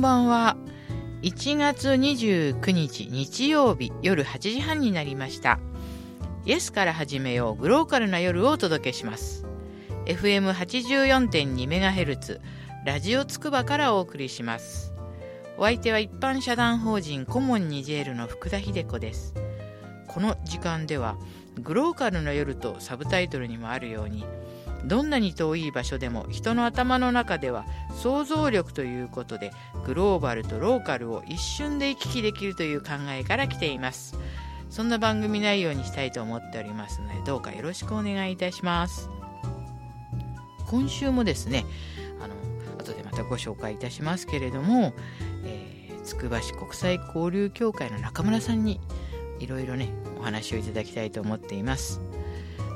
んばんは。1月29日日曜日夜8時半になりました。イエスから始めようグローカルな夜をお届けします。FM84.2MHz ラジオつくばからお送りします。お相手は一般社団法人コモンニジェールの福田秀子です。この時間ではグローカルな夜とサブタイトルにもあるようにどんなに遠い場所でも人の頭の中では想像力ということでグローバルとローカルを一瞬で行き来できるという考えから来ています。そんな番組内容にしたいと思っておりますのでどうかよろしくお願いいたします。今週もですねあの後でまたご紹介いたしますけれども、えつくば市国際交流協会の中村さんにいろいろねお話をいただきたいと思っています。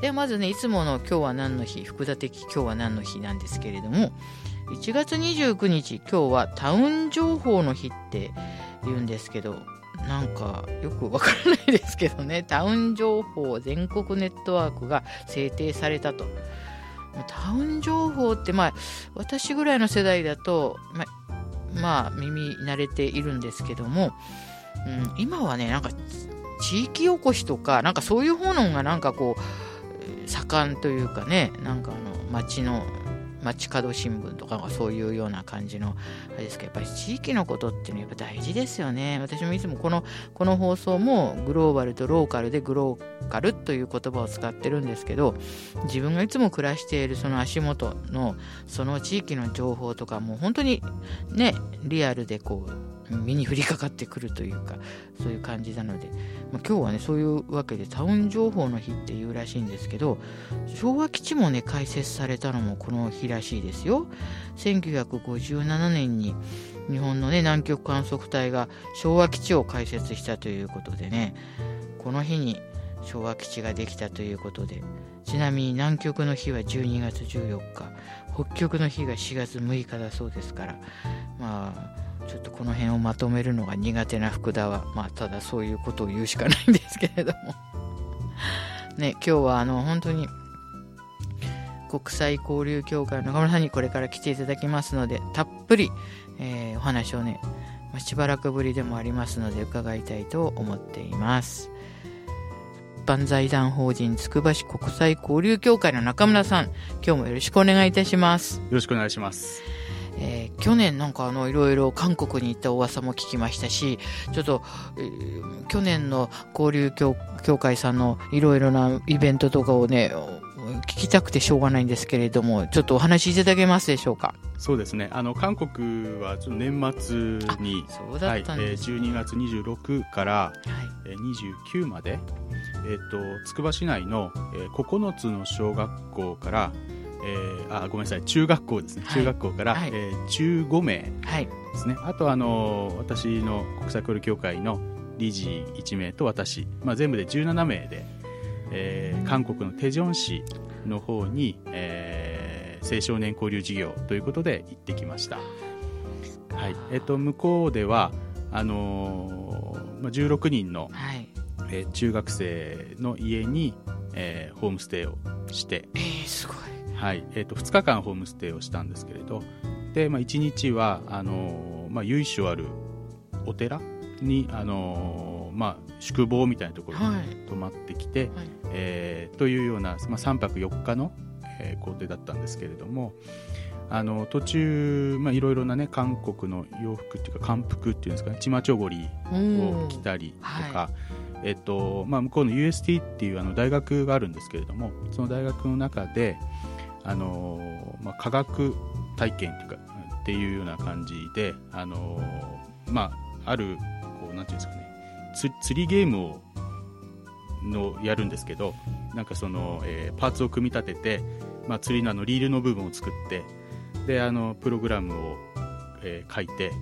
でまずねいつもの今日は何の日福田的今日は何の日なんですけれども1月29日今日はタウン情報の日って言うんですけどなんかよくわからないですけどね。タウン情報全国ネットワークが制定されたと。タウン情報ってまあ私ぐらいの世代だとままあ耳慣れているんですけども、うん、今はねなんか地域おこしとかなんかそういう方のがなんかこう盛んというかねなんかあの町の街角新聞とかがそういうような感じのあれですけどやっぱり地域のことっていうのはやっぱ大事ですよね。私もいつもこのこの放送もグローバルとローカルでグローカルという言葉を使ってるんですけど自分がいつも暮らしているその足元のその地域の情報とかもう本当にねリアルでこう身に降りかかってくるというかそういう感じなので、まあ、今日はねそういうわけでタウン情報の日っていうらしいんですけど昭和基地もね開設されたのもこの日らしいですよ。1957年に日本のね南極観測隊が昭和基地を開設したということでねこの日に昭和基地ができたということでちなみに南極の日は12月14日北極の日が4月6日だそうですからまあちょっとこの辺をまとめるのが苦手な福田は、まあ、ただそういうことを言うしかないんですけれども ね、今日はあの本当に国際交流協会の中村さんにこれから来ていただきますので、たっぷり、えーお話をね、ましばらくぶりでもありますので伺いたいと思っています。万財団法人つくば市国際交流協会の中村さん、今日もよろしくお願いいたします。よろしくお願いします。えー去年なんかあのいろいろ韓国に行った噂も聞きましたしちょっと、えー去年の交流協協会さんのいろいろなイベントとかをね聞きたくてしょうがないんですけれどもちょっとお話しいただけますでしょうか？そうですね。あの韓国はちょっと年末に、そうだったんはいえーです、12月26から、はい。えー29まで、えっ、とつくば市内の、えー9つの小学校から、えーあごめんなさい中学校ですね。はい中学校から、はいえー15名はいですね。あとあの私の国際交流協会の理事1名と私、まあ全部で17名で、えー韓国のテジョン市の方に、えー青少年交流事業ということで行ってきました。はい。えっ、と向こうではあのーまあ16人の、はいえー中学生の家に、えーホームステイをして、えー、すごいはい。えー、と2日間ホームステイをしたんですけれど。で、まあ、1日はあのーまあ、由緒あるお寺に、あのーまあ、宿坊みたいなところにはい。泊まってきて、はい。えーというような、まあ、3泊4日の、えー工程だったんですけれどもあの途中、まあ、いろいろな、ね、韓国の洋服っていうか漢服っていうんですかねチマチョゴリおをー着たりとはか、えっとまあ、向こうの UST っていうあの大学があるんですけれどもその大学の中であの、まあ、科学体験っていうかっていうような感じであの、まあ、あるこうなんていうんですかね釣りゲームをのやるんですけどなんかその、えーパーツを組み立てて、まあ、釣りのあのリールの部分を作ってであのプログラムを、えー書いて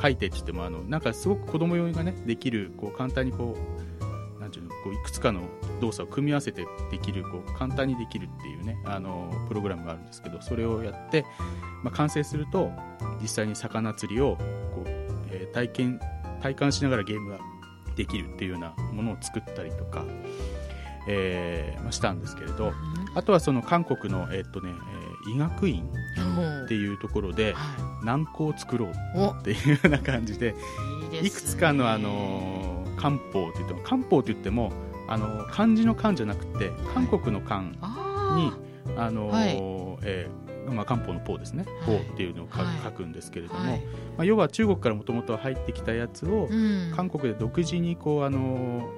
書いてって言ってもあのなんかすごく子供用がねできるこう簡単にこうなんていうのこういくつかの動作を組み合わせてできるこう簡単にできるっていうねあのプログラムがあるんですけどそれをやって、まあ、完成すると実際に魚釣りをこう、えー体験体感しながらゲームができるっていうようなものを作ったりとか、えーまあ、したんですけれどあとはその韓国の、えっとねえー医学院っていうところで軟膏を作ろうっていうような感じでいくつかのあの漢方って言っても漢方って言ってもあの漢字の漢じゃなくて韓国の漢にあの、はい、えー、まあ、漢方のポーですね、ポーっていうのを書くんですけれども、はい、まあ、要は中国からもともと入ってきたやつを、うん、韓国で独自にこうあの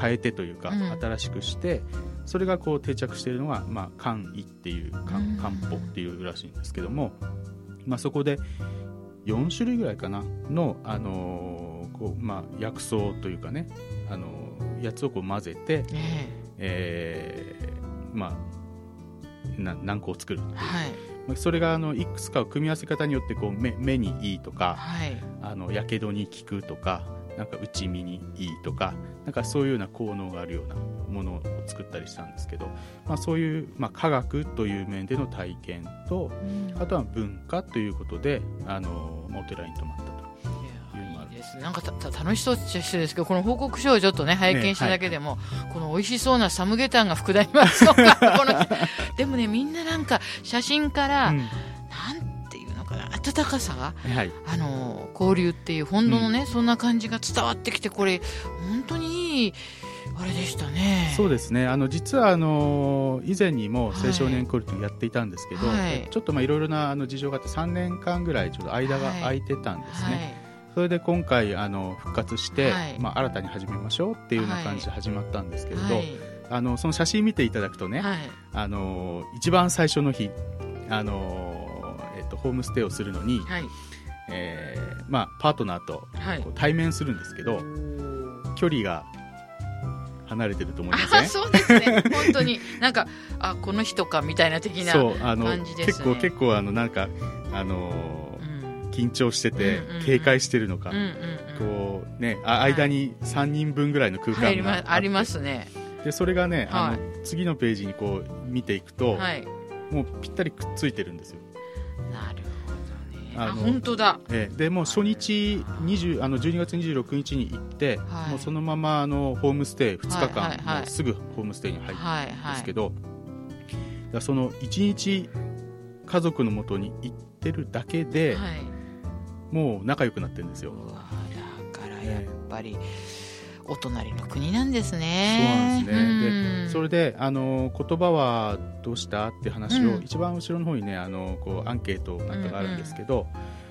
変えてというか、うん、新しくしてそれがこう定着しているのが、まあ、漢医っていう漢漢方っていうらしいんですけども、まあ、そこで4種類ぐらいかなの、あのー、こうまあ、薬草というかね、あのー、やつをこう混ぜて、ええ。ー、まあ、な軟膏を作るっていう、はい、それがあのいくつかを組み合わせ方によってこう目目にいいとか、はい、あのやけどに効くとかなんか内身にいいとかなんかそういうような効能があるようなものを作ったりしたんですけど、まあ、そういう、まあ、科学という面での体験と、うん、あとは文化ということであのお寺に泊まったと。なんか楽しそうってしてですけどこの報告書をちょっとね拝見しただけでも、ねはい、この美味しそうなサムゲタンが膨らみますとか でもねみんななんか写真から、うん、なん温かさが、はい、あの交流っていう本当のね、うん、そんな感じが伝わってきてこれ本当にいいあれでしたね。そうですね。あの実はあの以前にも青少年コルトやっていたんですけど、はい、ちょっとまあいろいろなあの事情があって3年間ぐらいちょっと間が空いてたんですね。はいそれで今回あの復活して、はい、まあ、新たに始めましょうっていうような感じで始まったんですけれど、はい、あのその写真見ていただくとね、はい、あの一番最初の日あのとホームステイをするのに、はい、えー、まあ、パートナーと対面するんですけど、はい、距離が離れてると思いません？そうですね。本当に。なんかあこの人かみたいな的な感じです、ね、結構結構あのなんかあの緊張してて、警戒してるのか、こうねあ間に3人分ぐらいの空間があります。ね。でそれがね、はい、あの次のページにこう見ていくと、はい、もうぴったりくっついてるんですよ。なるほどね。あ本当だ、えー、でもう初日20あの12月26日に行って、はい、もうそのままあのホームステイ2日間、すぐホームステイに入ったんですけど、その1日家族のもとに行ってるだけで、はい、もう仲良くなってるんですよ。だからやっぱり、えーお隣の国なんですね。そうなんですね。で、それで、あの、言葉はどうしたって話を、うん、一番後ろの方にね、あの、こう、アンケートなんかがあるんですけど、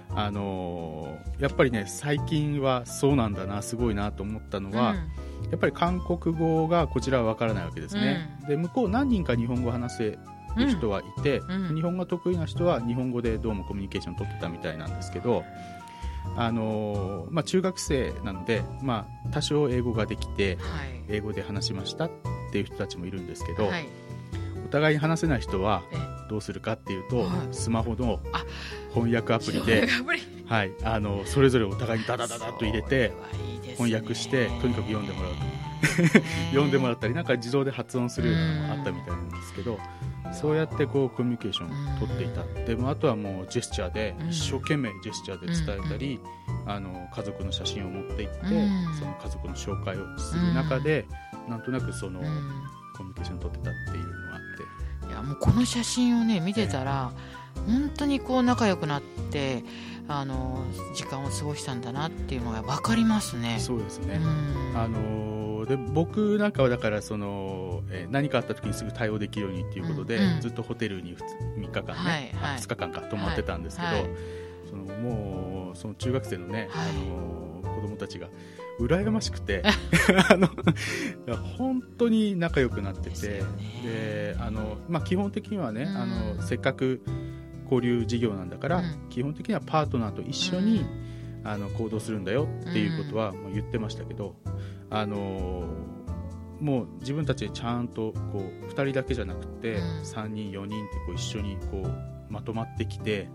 うんうん、あの、やっぱりね、最近はそうなんだな、すごいなと思ったのは、うん、やっぱり韓国語がこちらはわからないわけですね。で、向こう何人か日本語を話せる人はいて、日本語得意な人は日本語でどうもコミュニケーション取ってたみたいなんですけど、あのまあ、中学生なので、まあ、多少英語ができて、はい、英語で話しましたっていう人たちもいるんですけど、はい、お互いに話せない人はどうするかっていうと、はい、スマホの翻訳アプリで、はい、あのそれぞれお互いにダダダダと入れて翻訳してとにかく読んでもらうと 読んでもらったりなんか自動で発音するようなのもあったみたいなんですけど。そうやってこうコミュニケーション取っていた、でもあとはもうジェスチャーで、一生懸命ジェスチャーで伝えたり、あの家族の写真を持っていって、その家族の紹介をする中で、なんとなくその、コミュニケーション取ってたっていうのがあって。いやもうこの写真をね見てたら、本当にこう仲良くなってあの時間を過ごしたんだなっていうのが分かりますね。そうですね、あので僕なんかはだからその、えー、何かあった時にすぐ対応できるようにっていうことで、うんうん、ずっとホテルに3日間ね、はいはい、2日間か泊まってたんですけど、はいはい、そのもうその中学生のね、はい、あの子供たちが羨ましくて あの本当に仲良くなっててであの、まあ、基本的にはね、うん、あのせっかく交流事業なんだから、うん、基本的にはパートナーと一緒に、うん、あの行動するんだよっていうことはもう言ってましたけど、あのもう自分たちでちゃんとこう2人だけじゃなくて、3人4人ってこう一緒にこうまとまってきて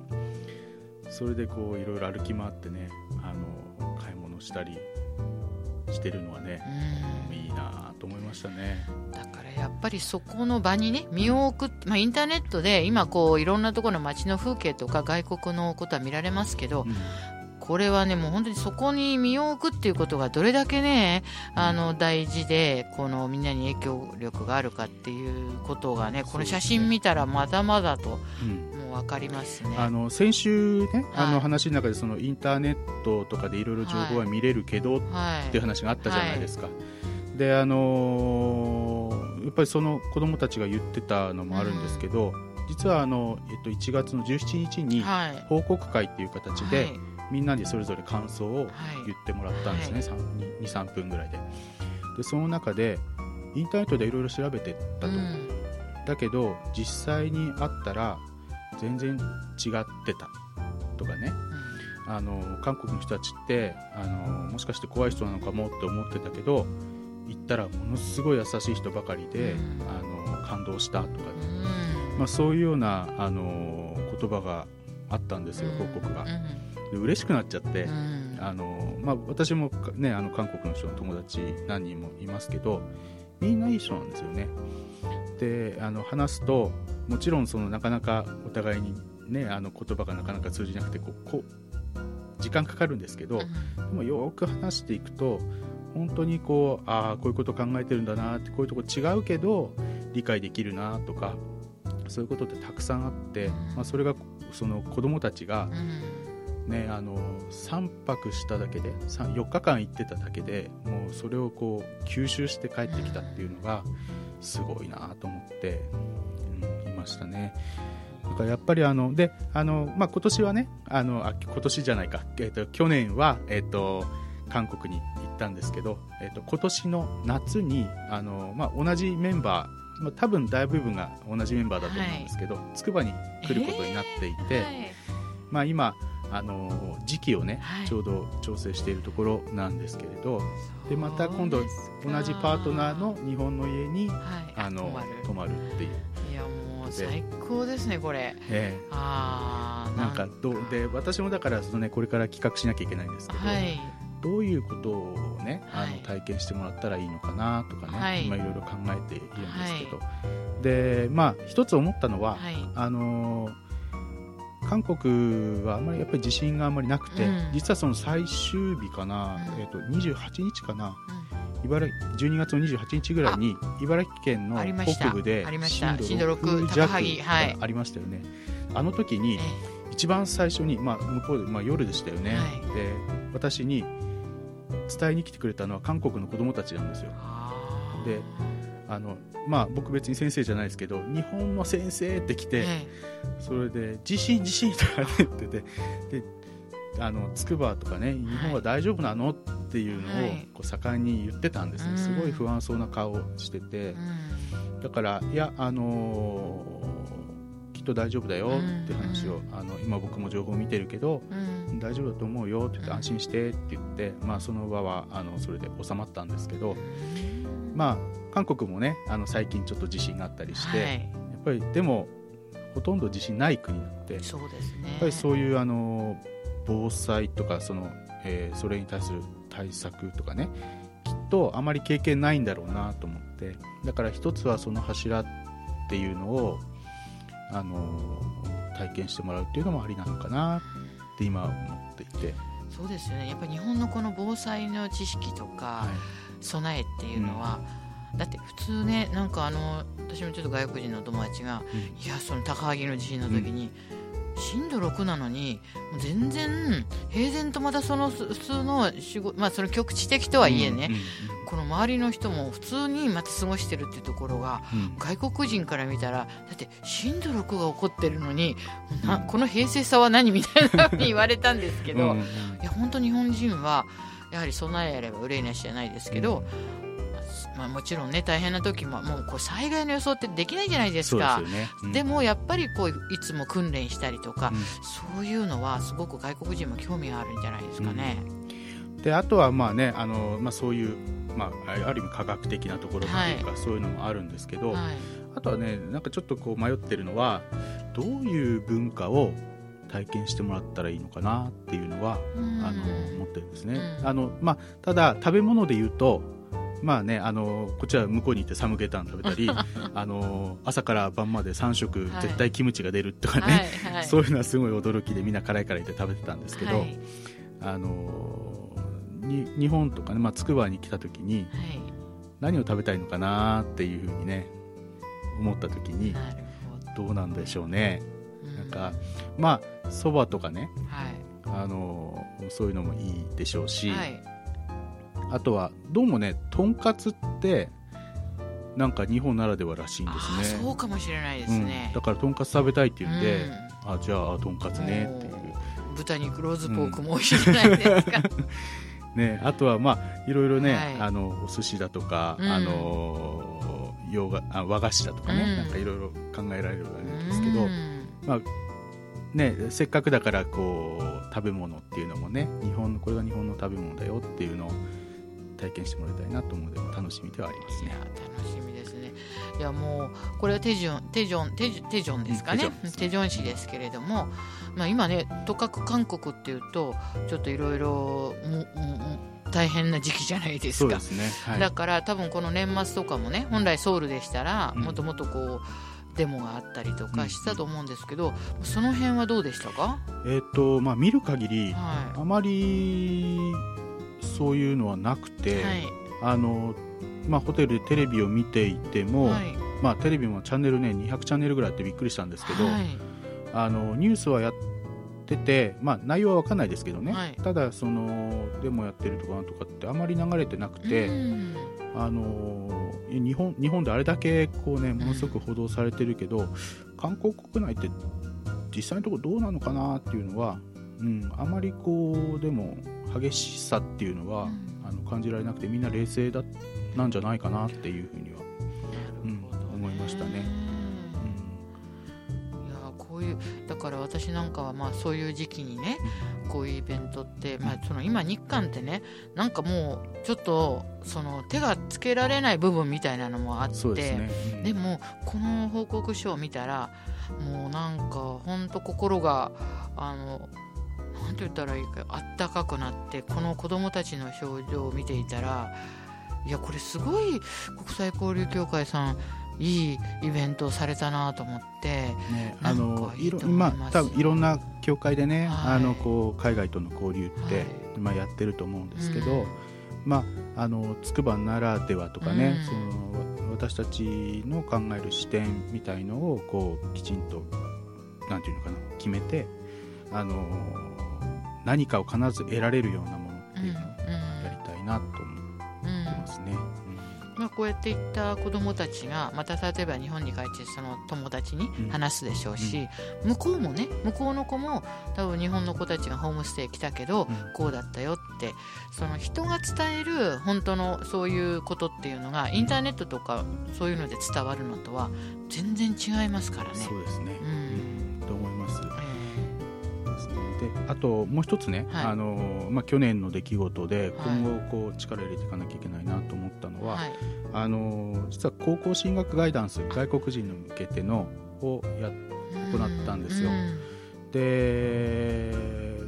それでこういろいろ歩き回ってねあの買い物したりしてるのはね、うん、いいなと思いましたね。だからやっぱりそこの場にね身を置く、まあ、インターネットで今こういろんなところの街の風景とか外国のことは見られますけど、うん。これはねもう本当にそこに身を置くっていうことがどれだけねあの大事でこのみんなに影響力があるかっていうことがね。この写真見たらまだまだとうんもう分かりますね。あの先週ね、あはい。の話の中でそのインターネットとかでいろいろ情報は見れるけどっはい、てい。う話があったじゃないですか。であのーやっぱりその子供たちが言ってたのもあるんですけど、実はあの、えっと、1月の17日にはい。報告会っていう形で、はい。みんなにそれぞれ感想をはい。言ってもらったんですね、23分ぐらいで。でその中でインターネットでいろいろ調べてったと、うん。だけど実際に会ったら全然違ってたとかね。あの韓国の人たちってあのもしかして怖い人なのかもって思ってたけど行ったらものすごい優しい人ばかりで、うん。あの感動したとか、うん。まあ、そういうようなあの言葉があったんですよ報告が。で嬉しくなっちゃって、うん。あのまあ、私も、ね、あの韓国の人の友達何人もいますけどみんないい人なんですよね。であの話すともちろんそのなかなかお互いに、ね、あの言葉がなかなか通じなくてこうこう時間かかるんですけど、でもよく話していくと本当にこうああこういうこと考えてるんだなってこういうとこ違うけど理解できるなとかそういうことってたくさんあって、まあ、それがその子供たちがうんね、あの3泊しただけで3 4日間行ってただけでもうそれをこう吸収して帰ってきたっていうのがすごいなと思って、うん、いましたね。だからやっぱりあのであの、まあ、今年はねあのあ今年じゃないか、えっと去年は、えっと韓国に行ったんですけど、えっと今年の夏にあの、まあ、同じメンバー、まあ、多分大部分が同じメンバーだと思うんですけど、筑波に来ることになっていて。はいまあ、今、あの時期をね、はい。ちょうど調整しているところなんですけれどでまた今度同じパートナーの日本の家にはい。あの泊まる。泊まるっていう、いやもう最高ですねこれ。えああえなんか。どうで私もだからその、ね、これから企画しなきゃいけないんですけど、はい。どういうことを、ね、あはい。の体験してもらったらいいのかなとかね、はい。今いろいろ考えているんですけど、でまあ一つ思ったのは、はい。あの韓国はあんまりやっぱり地震があんまりなくて、うん。実はその最終日かな、うん。えー、と28日かな茨城12月の28日ぐらいに茨城県の北部で震度6震度六弱がありましたよね、あの時にえ一番最初に、まあ、向こうで、まあ、夜でしたよね、はい。で私に伝えに来てくれたのは韓国の子供たちなんですよ。であのまあ僕別に先生じゃないですけど日本の先生って来て、えそれで地震地震とかね言っててであの筑波とかね日本は大丈夫なのっていうのをはい。こう盛んに言ってたんですね、うん。すごい不安そうな顔をしてて、うん。だからいやあのーきっと大丈夫だよって話を、うあの今僕も情報を見てるけどうん。大丈夫だと思うよって言ってうん。安心してって言って、まあ、その場はあのそれで収まったんですけど、まあ韓国もねあの最近ちょっと地震があったりして、はい。やっぱりでもほとんど地震ない国なのでやっそうですね。ぱりそういうあの防災とかその、えーそれに対する対策とかねきっとあまり経験ないんだろうなと思ってだから一つはその柱っていうのをあの体験してもらうっていうのもありなのかなって今思っていて、そうですよね。やっぱり日本のこの防災の知識とか、はい。備えっていうのは、だって普通ねなんかあの私もちょっと外国人の友達が、うん。いやその高萩の地震の時に、震度6なのにもう全然平然とまたその普通の仕事まあその局地的とはいえね、この周りの人も普通にまた過ごしてるっていうところがうん。うん外国人から見たらだって震度6が起こってるのになこの平静さは何みたいなふうに言われたんですけど、うんうんいや本当日本人はやはり備えあれば憂いなしじゃないですけど、まあ、もちろんね大変な時ももうこう災害の予想ってできないじゃないですか。よね、うん。でもやっぱりこういつも訓練したりとか、うん。そういうのはすごく外国人も興味があるんじゃないですかね。であとはまあねあの、まあ、そういう、まあ、ある意味科学的なところというか、そういうのもあるんですけど、はい。あとはねなんかちょっとこう迷ってるのはどういう文化を体験してもらったらいいのかなっていうのは、うん。あの思ってるんですね、うん。あのまあ、ただ食べ物で言うとまあね、あのこっちは向こうに行ってサムゲタン食べたり あの朝から晩まで3食はい。絶対キムチが出るとかね、はいはい。そういうのはすごい驚きでみんな辛い辛いって食べてたんですけど、はい。あのに日本とかね、まあ、筑波に来た時にはい。何を食べたいのかなっていうふうにね思った時にど。うなんでしょうね。どなんかまあそばとかねはい。あのそういうのもいいでしょうし、はいあとはどうもねとんかつってなんか日本ならではらしいんあですね。ーそうかもしれないですね。うん、だからとんかつ食べたいっていうんで、うん。あじゃあとんかつねっていう。豚肉ローズポークも美味しいじゃないですか、ね、あとはまあいろいろね、はい。あのお寿司だとか、うん。あの洋があ和菓子だとかね、うん。なんかいろいろ考えられるんですけど、うん。まあね、せっかくだからこう食べ物っていうのもね日本のこれが日本の食べ物だよっていうのを体験してもらいたいなと思うので楽しみではありますね。楽しみですね。いやもうこれはテジョンテジョンテジテジョンですかね。うんテジョンですけれども、まあ、今ねとかく韓国っていうとちょっといろいろもも大変な時期じゃないですか。ね、はい。だから多分この年末とかもね本来ソウルでしたらうん。もっともっとこうデモがあったりとうん。かしたと思うんですけど、その辺はどうでしたか、えっ、とまあ見る限りはあまりそういうのはなくいて、はい。あのまあ、ホテルでテレビを見ていても、はい。まあ、テレビもチャンネルね200チャンネルぐらいあってびっくりしたんですけど、はい。あのニュースはやってて、まあ、内容は分かんないですけどね、はい。ただそのデモやってるとかなんとかってあまり流れてなくて、うん。あの日本日本であれだけこう、ね、ものすごく報道されてるけど、韓国国内って実際のところどうなのかなっていうのは、うん、あまりこうでも激しさっていうのは、うん。あの感じられなくてみんな冷静だなんじゃないかなっていうふうには、うん思いましたね。いやこういうだから私なんかはまあそういう時期にねこういうイベントって、まあ、その今日韓ってねなんかもうちょっとその手がつけられない部分みたいなのもあってですね、うん。でもこの報告書を見たらもうなんか本当心があのなんて言ったらいいかあったかくなってこの子供たちの表情を見ていたらいやこれすごい国際交流協会さんいいイベントをされたなと思ってね、あのかいろまあ多分いろんな協会でね、はい。あのこう海外との交流って、はい。まあ、やってると思うんですけど、うん。まああの筑波ならではとかね、うん。そのわ私たちの考える視点みたいのをこうきちんとなんていうのかな決めてあの何かを必ず得られるようなものっていうのをやりたいなと思ってうんますね。まあ、こうやっていった子どもたちがまた例えば日本に帰ってその友達に話すでしょうし、向こうもね向こうの子も多分日本の子たちがホームステイ来たけど、うん。こうだったよってその人が伝える本当のそういうことっていうのがインターネットとかそういうので伝わるのとは全然違いますからね。そうですね、うんあともう一つね、はい。あのまあ、去年の出来事ではい。今後こう力入れていかなきゃいけないなと思ったのは、ーはい。あの実は高校進学ガイダンス外国人に向けてのをやっ行ったんですよ。うん。て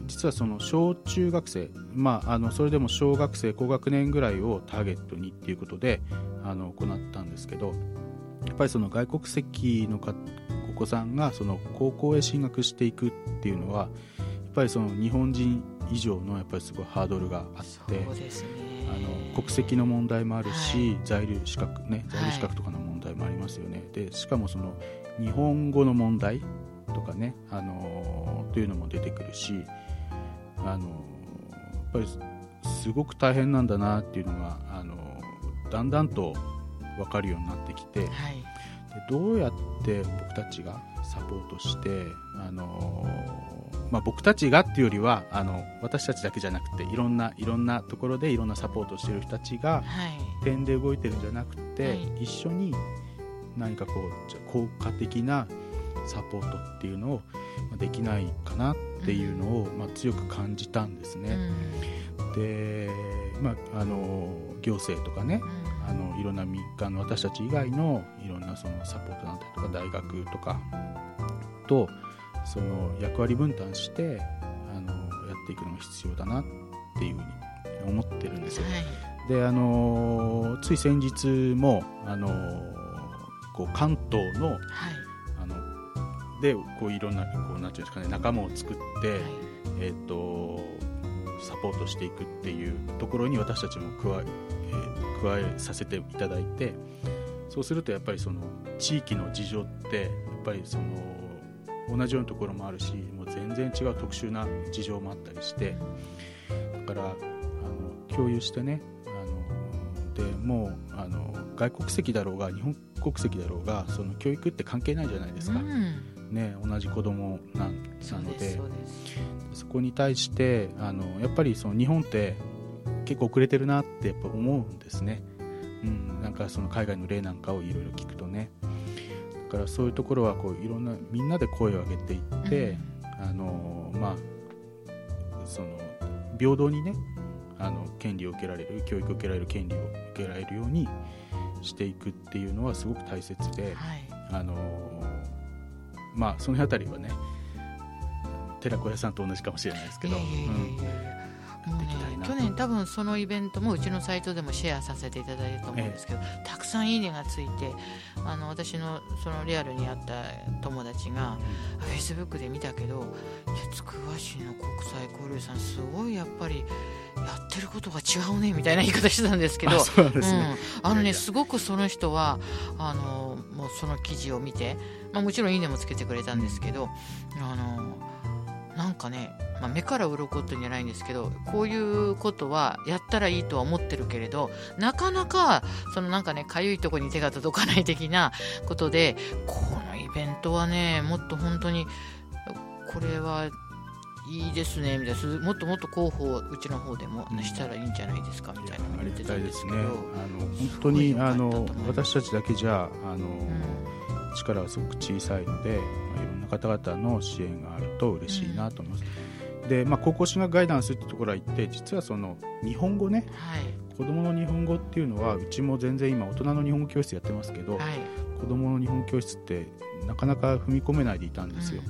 実はその小中学生、まあ、あのそれでも小学生高学年ぐらいをターゲットにっていうことであの行ったんですけどやっぱりその外国籍のかお子さんがその高校へ進学していくっていうのはぱりその日本人以上のやっぱりすごいハードルがあってね。あの国籍の問題もあるし、は在留資格ね在留資はい格とかの問題もありますよね、でしかもその日本語の問題とかねあのというのも出てくるしあのやっぱりすすごく大変なんだなっていうのがあのだんだんと分かるようになってきて、ではい。どうやって僕たちがサポートしてあの、まあ、僕たちがっていうよりはあの私たちだけじゃなくていろんないろんなところでいろんなサポートしてる人たちがはい。点で動いてるんじゃなくて、はい。一緒に何かこう効果的なサポートっていうのをまあできないかなっていうのを、まあ、強く感じたんですね。で、まあ、あの行政とかねあのいろんな民間の私たち以外のいろんなそのサポート団体とか大学とかとその役割分担してあのやっていくのが必要だなっていうふうに思ってるんですよ。はい。であのつい先日もあのこう関東のはい。あのでこういろんなこうなんていうんですかね仲間を作って、はい。えっ、とサポートしていくっていうところに私たちも加ええー加えさせていただいてそうするとやっぱりその地域の事情ってやっぱりその同じようなところもあるしもう全然違う特殊な事情もあったりしてだからあの共有してねあのでもうあの外国籍だろうが日本国籍だろうがその教育って関係ないじゃないですか、うん。ね、同じ子供ななので。すそこに対してあのやっぱりその日本って結構遅れてるなってやっぱ思うんですね、うん、なんかその海外の例なんかをいろいろ聞くとね。だからそういうところはこういろんなみんなで声を上げていって、あのまあその平等にねあの権利を受けられる教育を受けられる権利を受けられるようにしていくっていうのはすごく大切で、はい。あのまあその辺りはね寺子屋さんと同じかもしれないですけど、いやいやいやいや。うんっていきたいな去年多分そのイベントもうちのサイトでもシェアさせていただいたと思うんですけど、たくさんいいねがついてあの私のそのリアルに会った友達がフェイスブックで見たけどつくば市の国際交流さんすごいやっぱりやってることが違うねみたいな言い方してたんですけど あのねすごくその人はあのもうその記事を見て、まあ、もちろん「いいね」もつけてくれたんですけど、あのなんかね、まあ、目から鱗ってんじゃないんですけどこういうことはやったらいいとは思ってるけれどなかなかそのなんかねかゆいとこに手が届かない的な ことでこのイベントはねもっと本当にこれはいいですねみたいなすもっともっと広報うちの方でもうんしたらいいんじゃないですかみたいなのありがたいですね。あの本す当にあの私たちだけじゃあの、うん力はすごく小さいので、まあ、いろんな方々の支援があると嬉しいなと思います。で、まあ、高校進学ガイダンスってところは行って実はその日本語ねはい。子どもの日本語っていうのはうちも全然今大人の日本語教室やってますけど、はい。子どもの日本語教室ってなかなか踏み込めないでいたんですよ、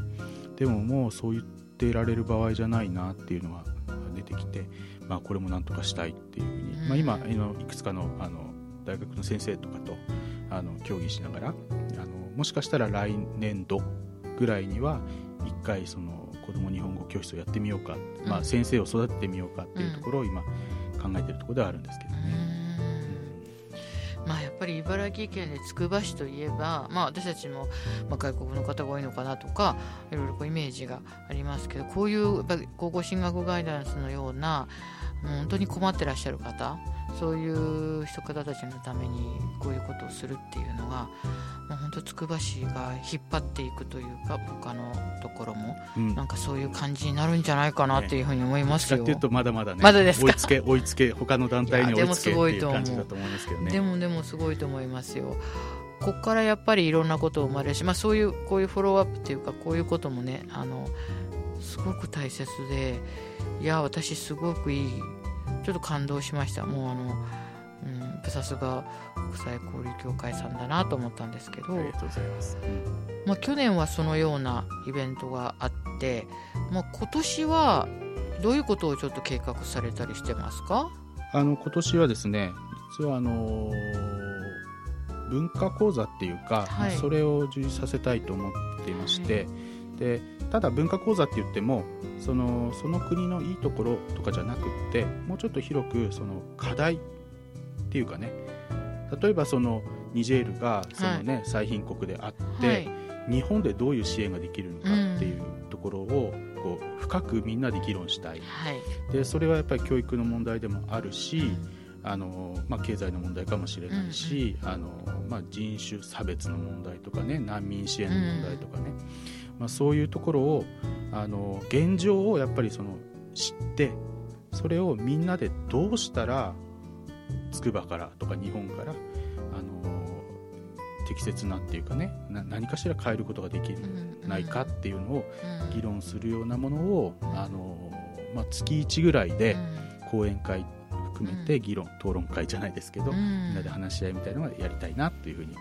でももうそう言ってられる場合じゃないなっていうのが出てきて、まあ、これもなんとかしたいっていうふうに、うん。まあ、今あのいくつかのあの大学の先生とかとあの協議しながらあのもしかしたら来年度ぐらいには一回その子ども日本語教室をやってみようか、まあ、うん先生を育ててみようかっていうところを今考えてるところではあるんですけどうね。んまあ、やっぱり茨城県でつくば市といえば、まあ、私たちも、まあ、外国の方が多いのかなとかいろいろこうイメージがありますけどこういうやっぱり高校進学ガイダンスのような本当に困ってらっしゃる方そういう人方たちのためにこういうことをするっていうのがもう本当つくば市が引っ張っていくというか他のところもうんなんかそういう感じになるんじゃないかなっていうふうに思いますよ。どっていうとまだまだねまだですか？追いつけ追いつけ他の団体に追いつけっていうすごいと思う感じだと思いますけどね。でもでもすごいと思いますよ。ここからやっぱりいろんなこと生まれるし、まあ、そういうこういうフォローアップっていうかこういうこともねあのすごく大切でいや私すごくいい。ちょっと感動しました。もうあの、うん、やっぱさすが国際交流協会さんだなと思ったんですけど、ありがとうございます。まあ、去年はそのようなイベントがあって、まあ、今年はどういうことをちょっと計画されたりしてますか？あの今年はですね実はあの文化講座っていうか、はい。それを充実させたいと思っていまして、でただ文化講座って言ってもそのその国のいいところとかじゃなくってもうちょっと広くその課題っていうかね例えばそのニジェールがその、ね最貧国であって、はい。日本でどういう支援ができるのかっていうところをこう深くみんなで議論したい。はい、でそれはやっぱり教育の問題でもあるし、あのまあ、経済の問題かもしれないし、あのまあ、人種差別の問題とかね難民支援の問題とかね、まあ、そういうところをあの現状をやっぱりその知ってそれをみんなでどうしたら筑波からとか日本からあの適切なっていうかねな何かしら変えることができないかっていうのをうん。議論するようなものをあの、まあ、月1ぐらいで講演会含めて議論、討論会じゃないですけど、うん。みんなで話し合いみたいなのがやりたいなっていうふうに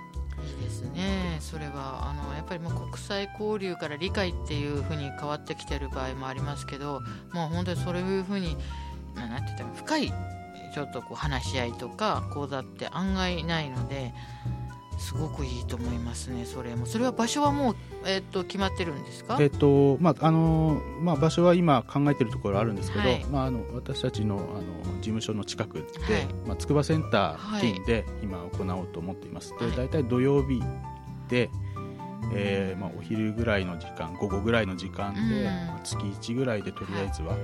いいですね。それはあのやっぱりもう国際交流から理解っていうふうに変わってきてる場合もありますけどもう本当にそういうふうにまあなんて言ったら深いちょっとこう話し合いとか講座って案外ないのですごくいいと思いますねそれも。それは場所はもう、えー、と決まってるんですか？えっとまああのまあ、場所は今考えてるところあるんですけど、はい。まあ、あの私たちのあの事務所の近くで、はい。まあ、筑波センター付近で今行おうと思っています、はい。で大体土曜日で、えーまあ、お昼ぐらいの時間午後ぐらいの時間で、うん。まあ月1ぐらいでとりあえずは、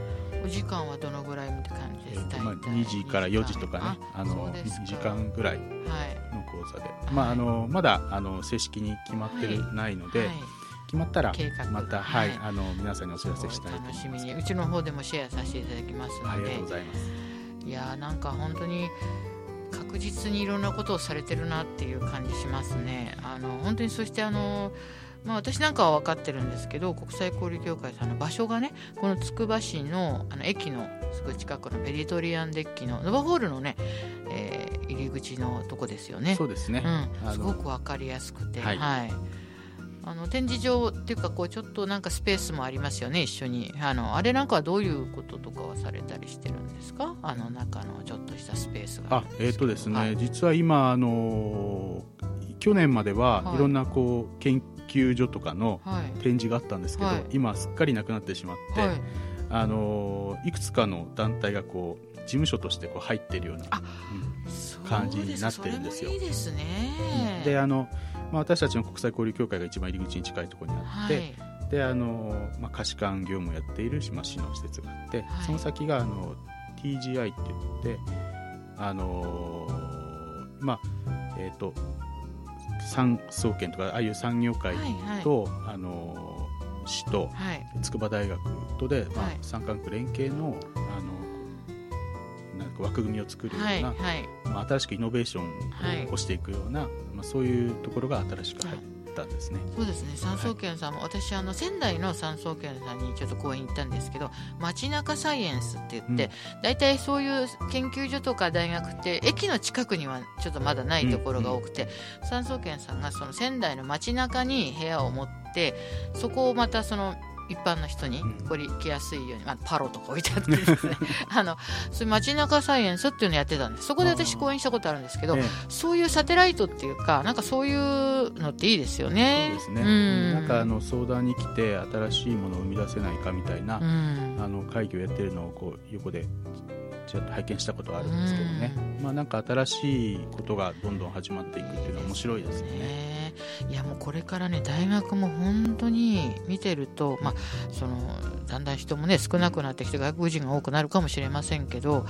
お時間はどのぐらいって感じです？か、えーとまあ、大体2時から4時とかね。あのですか。2時間ぐらい。はい。の講座で、まあ、あのまだあの正式に決まってないので、はい。決まったらまた、はいはい。あの皆さんにお知らせしたいと思います。楽しみに。うちの方でもシェアさせていただきますありがのでとうございます。いやーなんか本当に確実にいろんなことをされてるなっていう感じしますね。あの本当にそしてあのまあ、私なんかは分かってるんですけど国際交流協会さんの場所がねこのつくば市のあの駅のすぐ近くのメディトリアンデッキのノバホールのね、えー入り口のとこですよね。そうですね、うん、すごく分かりやすくて、はい。あの展示場っていうかこうちょっとなんかスペースもありますよね一緒に。あのあれなんかはどういうこととかはされたりしてるんですか？あの中のちょっとしたスペースが。あえっ、とですね、はい。実は今あのー去年までははい。いろんなこう研究所とかのはい。展示があったんですけど、はい。今すっかりなくなってしまって、はい。あのーいくつかの団体がこう事務所としてこう入ってるような感じになってるんですよ。ですねであの、まあ、私たちの国際交流協会が一番入り口に近いところにあはって、い。であの、まあ、貸し館業務をやっている島市の施設があって、はい。その先があの TGI って言ってあのまあえっ、と産総研とかああいう産業会はいはい。と、あの市とはい。筑波大学とで、まあはい。産官区連携のあの枠組みを作るような、はいはい。まあ、新しくイノベーションを起こしていくような、まあ、そういうところが新しく入ったんですね。そうですね。三総研さんも、私あの仙台の三総研さんにちょっと講演行ったんですけど街中サイエンスって言って、大体そういう研究所とか大学って駅の近くにはちょっとまだないところが多くて、三総研さんがその仙台の街中に部屋を持ってそこをまたその一般の人にうん。これ行きやすいように、まあ、パロとか置いてあってですね。あのそういう街中サイエンスっていうのをやってたんです。そこで私講演したことあるんですけどええそういうサテライトっていうかなんかそういうのっていいですよね。そうですね、うん。なんかあの相談に来て新しいものを生み出せないかみたいな、うん。あの会議をやってるのをこう横でちょっと拝見したことがあるんですけどね、まあ、なんか新しいことがどんどん始まっていくっていうのは面白いです。ね。いやもうこれからね大学も本当に見てると、まあ、そのだんだん人もね少なくなってきて外国人が多くなるかもしれませんけど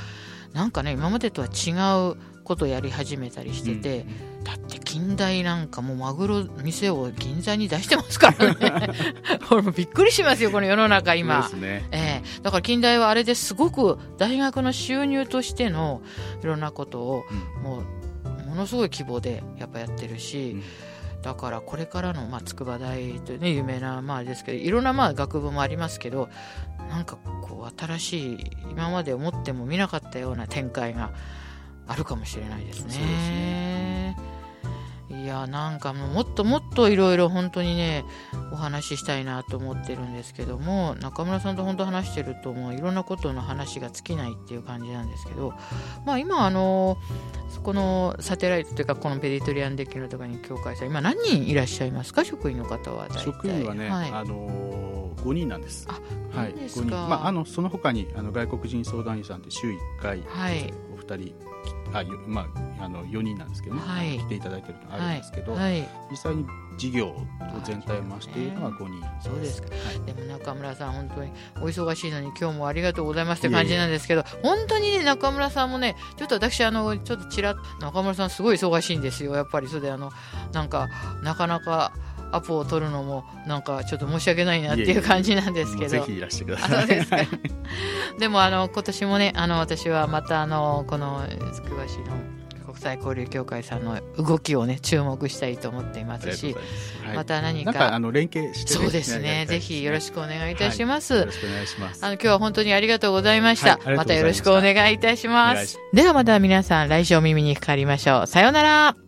なんかね今までとは違うことをやり始めたりしてて、だって近代なんかもうマグロ店を銀座に出してますからね。これもびっくりしますよこの世の中うん今。ね。ええ。だから近代はあれですごく大学の収入としてのいろんなことをうん。もうものすごい規模でやっぱやってるし、うん。だからこれからの、まあ、筑波大というね有名な、まあ、あれですけどいろんな、まあ、学部もありますけどなんかこう新しい今まで思っても見なかったような展開があるかもしれないですね。そうですね。いやなんかもっともっといろいろ本当にねお話ししたいなと思ってるんですけども中村さんと本当話してるともういろんなことの話が尽きないっていう感じなんですけど、まあ、今あのそこのサテライトというかこのペディトリアンデッキのところに協会さん今何人いらっしゃいますか？職員の方は大体。職員はね、はい。あの5人なんです。あはい、そうですか。5人。まあ、あのその他にあの外国人相談員さんって週1回、はい。お二人あよまあ、あの4人なんですけどね、はい。来ていただいてるのがあるんですけど、はい、実際に事業を全体を回しているのは5人そうです。か。はい。でも中村さん本当にお忙しいのに今日もありがとうございますって感じなんですけど本当にね中村さんもねちょっと私あのちょっとちらっ中村さんすごい忙しいんですよ。やっぱりそれであのなんかなかなかアポを取るのもなんかちょっと申し訳ないなっていう感じなんですけどぜひいらしてくだあさい。で でもあの今年もねあの私はまたあのこのつくば市の国際交流協会さんの動きをね注目したいと思っていますします。はいまた何かあの連携して、そうですねぜひよろしくくお願いいたします、よろしくお願いします。あの今日は本当にありがとうございました。はいましたよろしくお願いいたします。ではまた皆さん来週お耳にかかりましょう。さようなら。